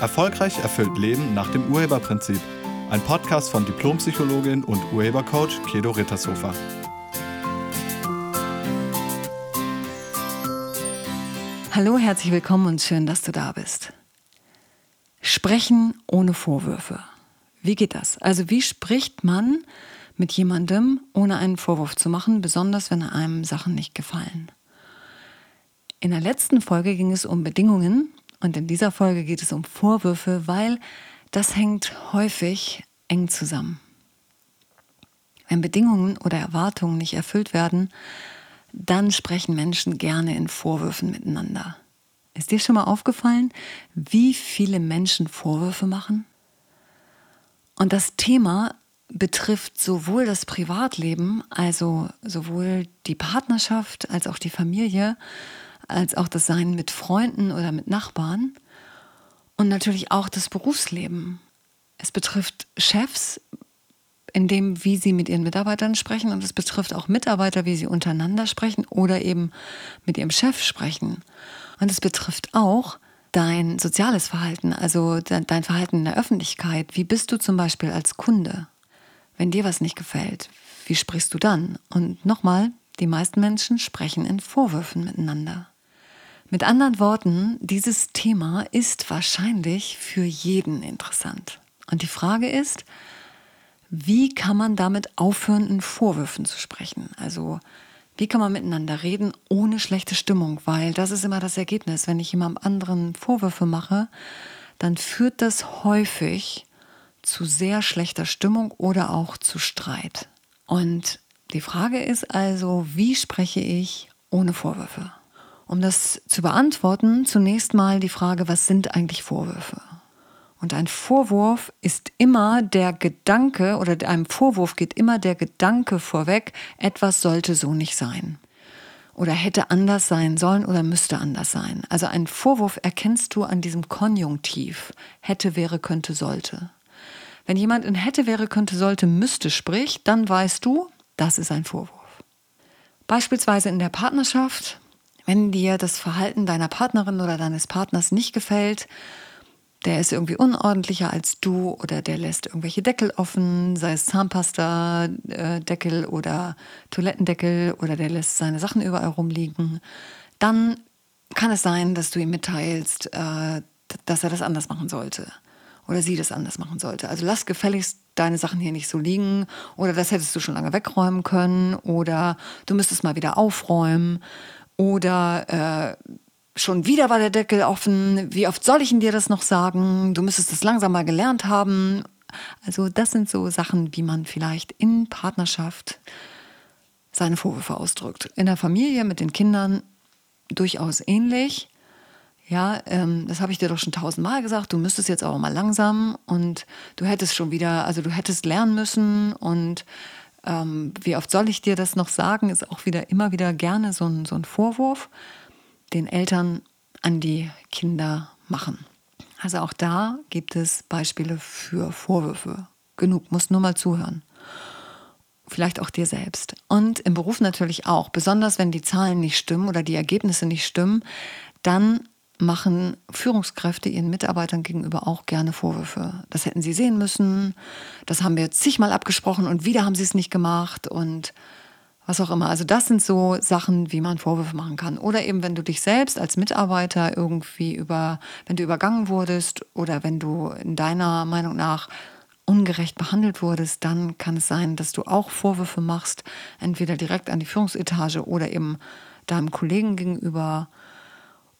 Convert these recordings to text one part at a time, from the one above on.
Erfolgreich erfüllt Leben nach dem Urheberprinzip. Ein Podcast von Diplompsychologin und Urhebercoach Kedo Rittershofer. Hallo, herzlich willkommen und schön, dass du da bist. Sprechen ohne Vorwürfe. Wie geht das? Also wie spricht man mit jemandem, ohne einen Vorwurf zu machen, besonders wenn einem Sachen nicht gefallen? In der letzten Folge ging es um Bedingungen und in dieser Folge geht es um Vorwürfe, weil das hängt häufig eng zusammen. Wenn Bedingungen oder Erwartungen nicht erfüllt werden, dann sprechen Menschen gerne in Vorwürfen miteinander. Ist dir schon mal aufgefallen, wie viele Menschen Vorwürfe machen? Und das Thema betrifft sowohl das Privatleben, also sowohl die Partnerschaft als auch die Familie, als auch das Sein mit Freunden oder mit Nachbarn und natürlich auch das Berufsleben. Es betrifft Chefs, in dem, wie sie mit ihren Mitarbeitern sprechen und es betrifft auch Mitarbeiter, wie sie untereinander sprechen oder eben mit ihrem Chef sprechen. Und es betrifft auch dein soziales Verhalten, also dein Verhalten in der Öffentlichkeit. Wie bist du zum Beispiel als Kunde? Wenn dir was nicht gefällt, wie sprichst du dann? Und nochmal, die meisten Menschen sprechen in Vorwürfen miteinander. Mit anderen Worten, dieses Thema ist wahrscheinlich für jeden interessant. Und die Frage ist, wie kann man damit aufhören, in Vorwürfen zu sprechen? Also wie kann man miteinander reden ohne schlechte Stimmung? Weil das ist immer das Ergebnis. Wenn ich jemandem anderen Vorwürfe mache, dann führt das häufig zu sehr schlechter Stimmung oder auch zu Streit. Und die Frage ist also, wie spreche ich ohne Vorwürfe? Um das zu beantworten, zunächst mal die Frage, was sind eigentlich Vorwürfe? Und ein Vorwurf ist immer der Gedanke oder einem Vorwurf geht immer der Gedanke vorweg, etwas sollte so nicht sein. Oder hätte anders sein sollen oder müsste anders sein. Also einen Vorwurf erkennst du an diesem Konjunktiv. Hätte, wäre, könnte, sollte. Wenn jemand in hätte, wäre, könnte, sollte, müsste spricht, dann weißt du, das ist ein Vorwurf. Beispielsweise in der Partnerschaft wenn dir das Verhalten deiner Partnerin oder deines Partners nicht gefällt, der ist irgendwie unordentlicher als du oder der lässt irgendwelche Deckel offen, sei es Zahnpasta-Deckel oder Toilettendeckel oder der lässt seine Sachen überall rumliegen, dann kann es sein, dass du ihm mitteilst, äh, dass er das anders machen sollte oder sie das anders machen sollte. Also lass gefälligst deine Sachen hier nicht so liegen oder das hättest du schon lange wegräumen können oder du müsstest mal wieder aufräumen. Oder äh, schon wieder war der Deckel offen. Wie oft soll ich dir das noch sagen? Du müsstest es langsam mal gelernt haben. Also das sind so Sachen, wie man vielleicht in Partnerschaft seine Vorwürfe ausdrückt. In der Familie mit den Kindern durchaus ähnlich. Ja, ähm, das habe ich dir doch schon tausendmal gesagt. Du müsstest jetzt auch mal langsam und du hättest schon wieder, also du hättest lernen müssen und ähm, wie oft soll ich dir das noch sagen, ist auch wieder immer wieder gerne so ein, so ein Vorwurf, den Eltern an die Kinder machen. Also auch da gibt es Beispiele für Vorwürfe. Genug, musst nur mal zuhören. Vielleicht auch dir selbst. Und im Beruf natürlich auch. Besonders wenn die Zahlen nicht stimmen oder die Ergebnisse nicht stimmen, dann machen Führungskräfte ihren Mitarbeitern gegenüber auch gerne Vorwürfe. Das hätten sie sehen müssen, das haben wir zigmal abgesprochen und wieder haben sie es nicht gemacht und was auch immer. Also das sind so Sachen, wie man Vorwürfe machen kann. Oder eben, wenn du dich selbst als Mitarbeiter irgendwie über, wenn du übergangen wurdest oder wenn du in deiner Meinung nach ungerecht behandelt wurdest, dann kann es sein, dass du auch Vorwürfe machst, entweder direkt an die Führungsetage oder eben deinem Kollegen gegenüber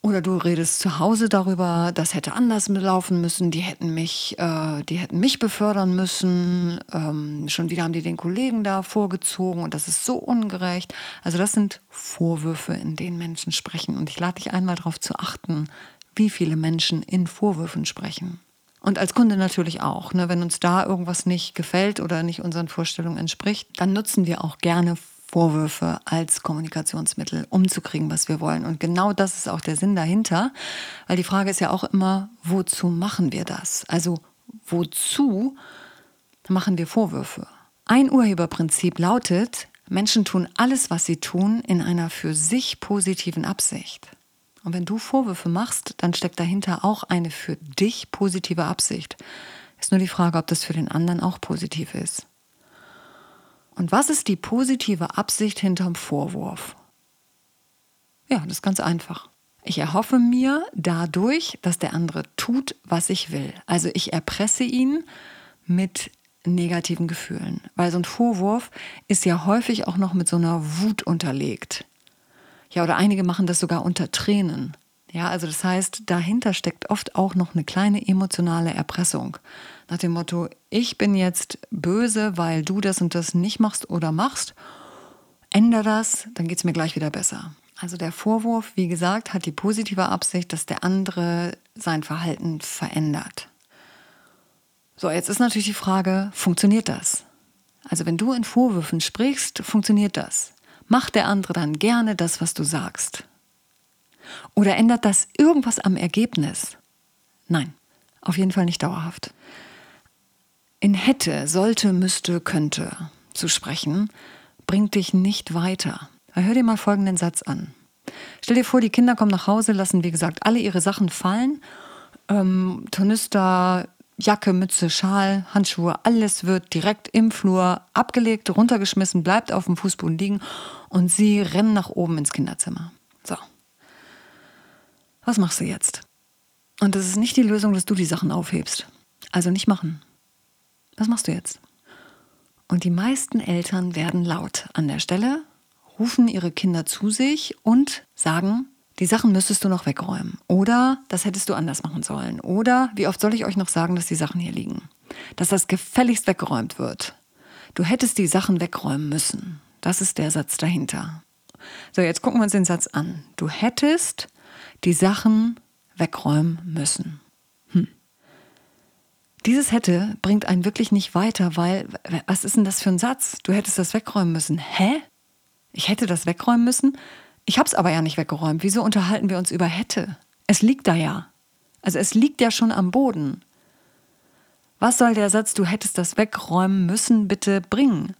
oder du redest zu Hause darüber, das hätte anders laufen müssen, die hätten mich, äh, die hätten mich befördern müssen, ähm, schon wieder haben die den Kollegen da vorgezogen und das ist so ungerecht. Also das sind Vorwürfe, in denen Menschen sprechen. Und ich lade dich einmal darauf zu achten, wie viele Menschen in Vorwürfen sprechen. Und als Kunde natürlich auch. Ne? Wenn uns da irgendwas nicht gefällt oder nicht unseren Vorstellungen entspricht, dann nutzen wir auch gerne Vorwürfe als Kommunikationsmittel umzukriegen, was wir wollen. Und genau das ist auch der Sinn dahinter, weil die Frage ist ja auch immer, wozu machen wir das? Also wozu machen wir Vorwürfe? Ein Urheberprinzip lautet, Menschen tun alles, was sie tun, in einer für sich positiven Absicht. Und wenn du Vorwürfe machst, dann steckt dahinter auch eine für dich positive Absicht. Ist nur die Frage, ob das für den anderen auch positiv ist. Und was ist die positive Absicht hinterm Vorwurf? Ja, das ist ganz einfach. Ich erhoffe mir dadurch, dass der andere tut, was ich will. Also ich erpresse ihn mit negativen Gefühlen. Weil so ein Vorwurf ist ja häufig auch noch mit so einer Wut unterlegt. Ja, oder einige machen das sogar unter Tränen. Ja, also das heißt, dahinter steckt oft auch noch eine kleine emotionale Erpressung. Nach dem Motto, ich bin jetzt böse, weil du das und das nicht machst oder machst. Änder das, dann geht es mir gleich wieder besser. Also der Vorwurf, wie gesagt, hat die positive Absicht, dass der andere sein Verhalten verändert. So, jetzt ist natürlich die Frage, funktioniert das? Also wenn du in Vorwürfen sprichst, funktioniert das? Macht der andere dann gerne das, was du sagst? Oder ändert das irgendwas am Ergebnis? Nein, auf jeden Fall nicht dauerhaft. In hätte, sollte, müsste, könnte zu sprechen, bringt dich nicht weiter. Hör dir mal folgenden Satz an. Stell dir vor, die Kinder kommen nach Hause, lassen, wie gesagt, alle ihre Sachen fallen. Ähm, Tornister, Jacke, Mütze, Schal, Handschuhe, alles wird direkt im Flur abgelegt, runtergeschmissen, bleibt auf dem Fußboden liegen und sie rennen nach oben ins Kinderzimmer. So. Was machst du jetzt? Und das ist nicht die Lösung, dass du die Sachen aufhebst. Also nicht machen. Was machst du jetzt? Und die meisten Eltern werden laut an der Stelle, rufen ihre Kinder zu sich und sagen, die Sachen müsstest du noch wegräumen. Oder das hättest du anders machen sollen. Oder wie oft soll ich euch noch sagen, dass die Sachen hier liegen? Dass das gefälligst weggeräumt wird. Du hättest die Sachen wegräumen müssen. Das ist der Satz dahinter. So, jetzt gucken wir uns den Satz an. Du hättest die Sachen wegräumen müssen. Dieses hätte bringt einen wirklich nicht weiter, weil was ist denn das für ein Satz? Du hättest das wegräumen müssen. Hä? Ich hätte das wegräumen müssen? Ich habe es aber ja nicht weggeräumt. Wieso unterhalten wir uns über hätte? Es liegt da ja. Also es liegt ja schon am Boden. Was soll der Satz, du hättest das wegräumen müssen, bitte bringen?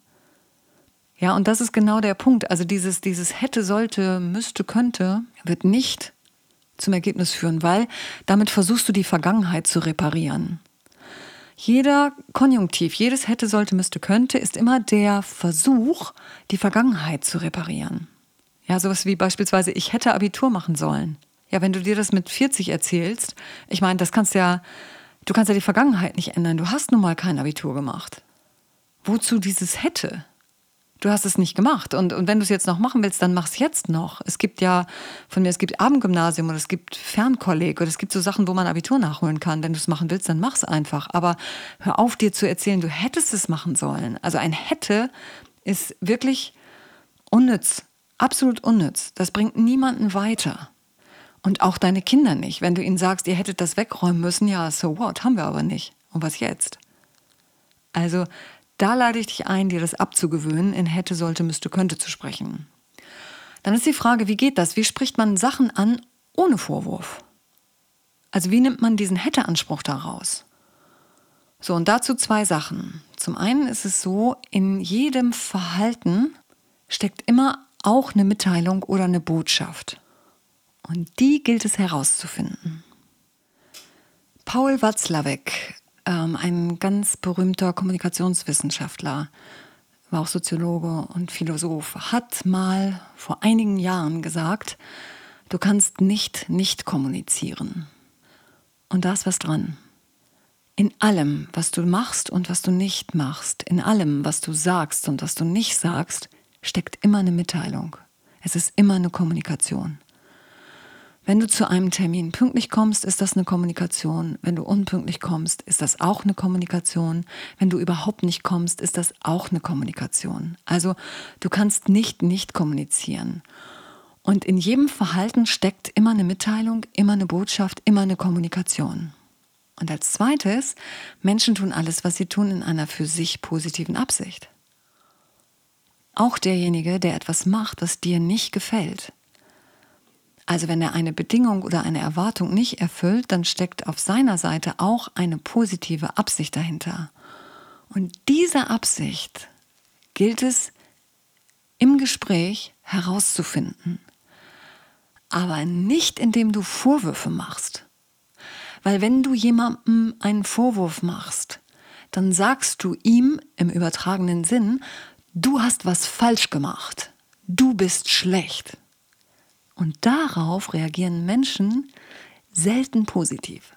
Ja, und das ist genau der Punkt. Also dieses, dieses hätte, sollte, müsste, könnte wird nicht zum Ergebnis führen, weil damit versuchst du die Vergangenheit zu reparieren. Jeder Konjunktiv, jedes hätte, sollte, müsste, könnte ist immer der Versuch, die Vergangenheit zu reparieren. Ja, sowas wie beispielsweise, ich hätte Abitur machen sollen. Ja, wenn du dir das mit 40 erzählst, ich meine, das kannst ja, du kannst ja die Vergangenheit nicht ändern. Du hast nun mal kein Abitur gemacht. Wozu dieses hätte? Du hast es nicht gemacht. Und, und wenn du es jetzt noch machen willst, dann mach es jetzt noch. Es gibt ja von mir, es gibt Abendgymnasium oder es gibt Fernkolleg oder es gibt so Sachen, wo man Abitur nachholen kann. Wenn du es machen willst, dann mach es einfach. Aber hör auf, dir zu erzählen, du hättest es machen sollen. Also ein hätte ist wirklich unnütz. Absolut unnütz. Das bringt niemanden weiter. Und auch deine Kinder nicht. Wenn du ihnen sagst, ihr hättet das wegräumen müssen, ja, so what, haben wir aber nicht. Und was jetzt? Also, da lade ich dich ein, dir das abzugewöhnen, in hätte, sollte, müsste, könnte zu sprechen. Dann ist die Frage, wie geht das? Wie spricht man Sachen an ohne Vorwurf? Also wie nimmt man diesen Hätte-Anspruch daraus? So, und dazu zwei Sachen. Zum einen ist es so, in jedem Verhalten steckt immer auch eine Mitteilung oder eine Botschaft. Und die gilt es herauszufinden. Paul Watzlawick, ähm, ein ganz berühmter Kommunikationswissenschaftler, war auch Soziologe und Philosoph, hat mal vor einigen Jahren gesagt, du kannst nicht nicht kommunizieren. Und da ist was dran. In allem, was du machst und was du nicht machst, in allem, was du sagst und was du nicht sagst, steckt immer eine Mitteilung. Es ist immer eine Kommunikation. Wenn du zu einem Termin pünktlich kommst, ist das eine Kommunikation. Wenn du unpünktlich kommst, ist das auch eine Kommunikation. Wenn du überhaupt nicht kommst, ist das auch eine Kommunikation. Also du kannst nicht nicht kommunizieren. Und in jedem Verhalten steckt immer eine Mitteilung, immer eine Botschaft, immer eine Kommunikation. Und als zweites, Menschen tun alles, was sie tun, in einer für sich positiven Absicht. Auch derjenige, der etwas macht, was dir nicht gefällt. Also wenn er eine Bedingung oder eine Erwartung nicht erfüllt, dann steckt auf seiner Seite auch eine positive Absicht dahinter. Und diese Absicht gilt es im Gespräch herauszufinden. aber nicht indem du Vorwürfe machst. Weil wenn du jemandem einen Vorwurf machst, dann sagst du ihm im übertragenen Sinn, du hast was falsch gemacht, du bist schlecht. Und darauf reagieren Menschen selten positiv.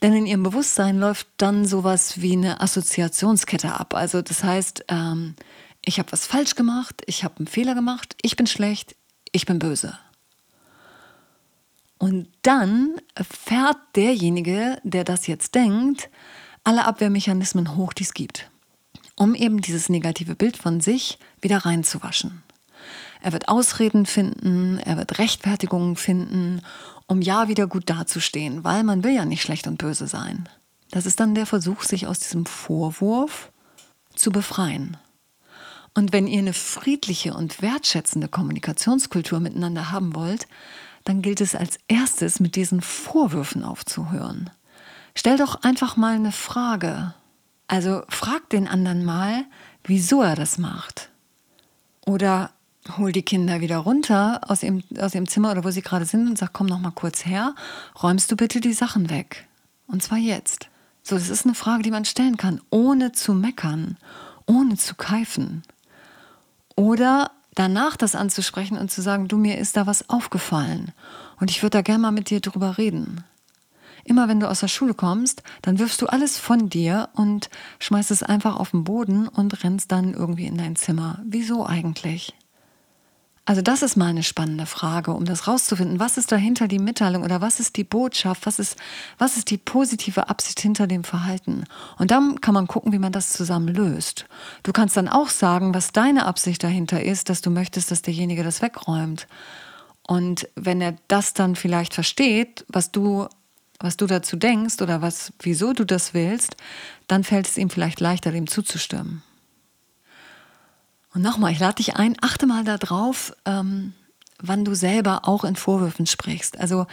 Denn in ihrem Bewusstsein läuft dann sowas wie eine Assoziationskette ab. Also das heißt, ähm, ich habe was falsch gemacht, ich habe einen Fehler gemacht, ich bin schlecht, ich bin böse. Und dann fährt derjenige, der das jetzt denkt, alle Abwehrmechanismen hoch, die es gibt, um eben dieses negative Bild von sich wieder reinzuwaschen. Er wird Ausreden finden, er wird Rechtfertigungen finden, um ja wieder gut dazustehen, weil man will ja nicht schlecht und böse sein. Das ist dann der Versuch, sich aus diesem Vorwurf zu befreien. Und wenn ihr eine friedliche und wertschätzende Kommunikationskultur miteinander haben wollt, dann gilt es als erstes mit diesen Vorwürfen aufzuhören. Stell doch einfach mal eine Frage. Also frag den anderen mal, wieso er das macht. Oder hol die Kinder wieder runter aus ihrem, aus ihrem Zimmer oder wo sie gerade sind und sag, komm noch mal kurz her, räumst du bitte die Sachen weg. Und zwar jetzt. So, das ist eine Frage, die man stellen kann, ohne zu meckern, ohne zu keifen. Oder danach das anzusprechen und zu sagen, du, mir ist da was aufgefallen und ich würde da gerne mal mit dir drüber reden. Immer wenn du aus der Schule kommst, dann wirfst du alles von dir und schmeißt es einfach auf den Boden und rennst dann irgendwie in dein Zimmer. Wieso eigentlich? Also das ist mal eine spannende Frage, um das rauszufinden. Was ist dahinter die Mitteilung oder was ist die Botschaft? Was ist, was ist die positive Absicht hinter dem Verhalten? Und dann kann man gucken, wie man das zusammen löst. Du kannst dann auch sagen, was deine Absicht dahinter ist, dass du möchtest, dass derjenige das wegräumt. Und wenn er das dann vielleicht versteht, was du, was du dazu denkst oder was, wieso du das willst, dann fällt es ihm vielleicht leichter, dem zuzustimmen. Und nochmal, ich lade dich ein, achte mal darauf, ähm, wann du selber auch in Vorwürfen sprichst. Also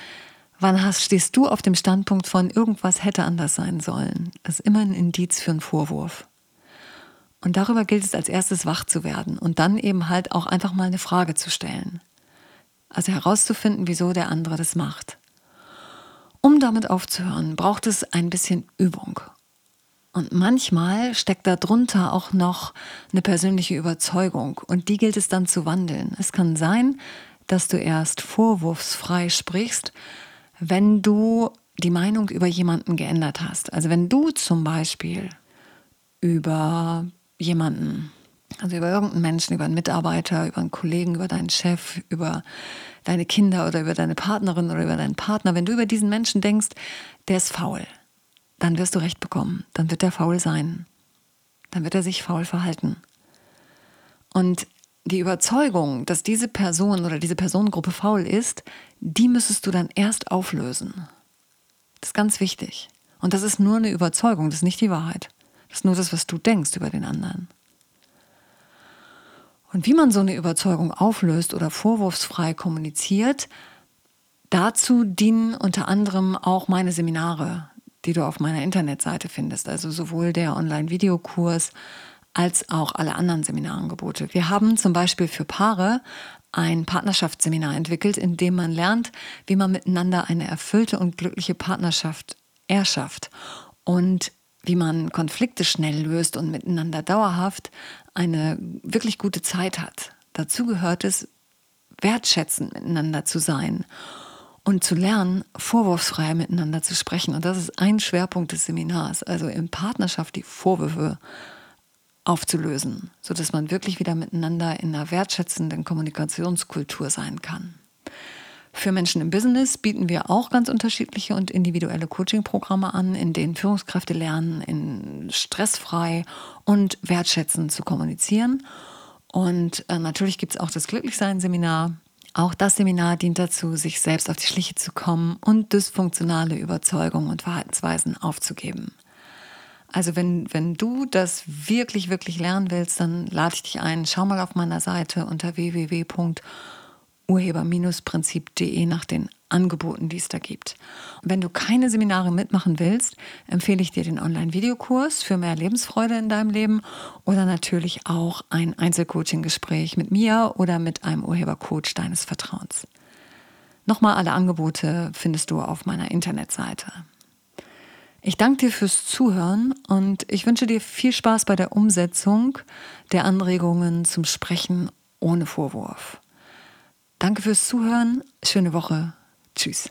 wann hast, stehst du auf dem Standpunkt von irgendwas hätte anders sein sollen. Das ist immer ein Indiz für einen Vorwurf. Und darüber gilt es als erstes wach zu werden und dann eben halt auch einfach mal eine Frage zu stellen. Also herauszufinden, wieso der andere das macht. Um damit aufzuhören, braucht es ein bisschen Übung. Und manchmal steckt darunter auch noch eine persönliche Überzeugung und die gilt es dann zu wandeln. Es kann sein, dass du erst vorwurfsfrei sprichst, wenn du die Meinung über jemanden geändert hast. Also wenn du zum Beispiel über jemanden, also über irgendeinen Menschen, über einen Mitarbeiter, über einen Kollegen, über deinen Chef, über deine Kinder oder über deine Partnerin oder über deinen Partner, wenn du über diesen Menschen denkst, der ist faul, dann wirst du recht bekommen. Dann wird er faul sein. Dann wird er sich faul verhalten. Und die Überzeugung, dass diese Person oder diese Personengruppe faul ist, die müsstest du dann erst auflösen. Das ist ganz wichtig. Und das ist nur eine Überzeugung, das ist nicht die Wahrheit. Das ist nur das, was du denkst über den anderen. Und wie man so eine Überzeugung auflöst oder vorwurfsfrei kommuniziert, dazu dienen unter anderem auch meine Seminare, die du auf meiner Internetseite findest. Also sowohl der Online-Videokurs als auch alle anderen Seminarangebote. Wir haben zum Beispiel für Paare ein Partnerschaftsseminar entwickelt, in dem man lernt, wie man miteinander eine erfüllte und glückliche Partnerschaft erschafft und wie man Konflikte schnell löst und miteinander dauerhaft eine wirklich gute Zeit hat. Dazu gehört es, wertschätzend miteinander zu sein und zu lernen, vorwurfsfrei miteinander zu sprechen. Und das ist ein Schwerpunkt des Seminars, also in Partnerschaft die Vorwürfe aufzulösen, sodass man wirklich wieder miteinander in einer wertschätzenden Kommunikationskultur sein kann. Für Menschen im Business bieten wir auch ganz unterschiedliche und individuelle Coaching-Programme an, in denen Führungskräfte lernen, in stressfrei und wertschätzend zu kommunizieren. Und äh, natürlich gibt es auch das Glücklichsein-Seminar, auch das Seminar dient dazu, sich selbst auf die Schliche zu kommen und dysfunktionale Überzeugungen und Verhaltensweisen aufzugeben. Also wenn, wenn du das wirklich, wirklich lernen willst, dann lade ich dich ein, schau mal auf meiner Seite unter www.urheber-prinzip.de nach den Angeboten, die es da gibt. Und wenn du keine Seminare mitmachen willst, empfehle ich dir den Online-Videokurs für mehr Lebensfreude in deinem Leben oder natürlich auch ein Einzelcoaching-Gespräch mit mir oder mit einem Urhebercoach deines Vertrauens. Nochmal alle Angebote findest du auf meiner Internetseite. Ich danke dir fürs Zuhören und ich wünsche dir viel Spaß bei der Umsetzung der Anregungen zum Sprechen ohne Vorwurf. Danke fürs Zuhören, schöne Woche Tschüss.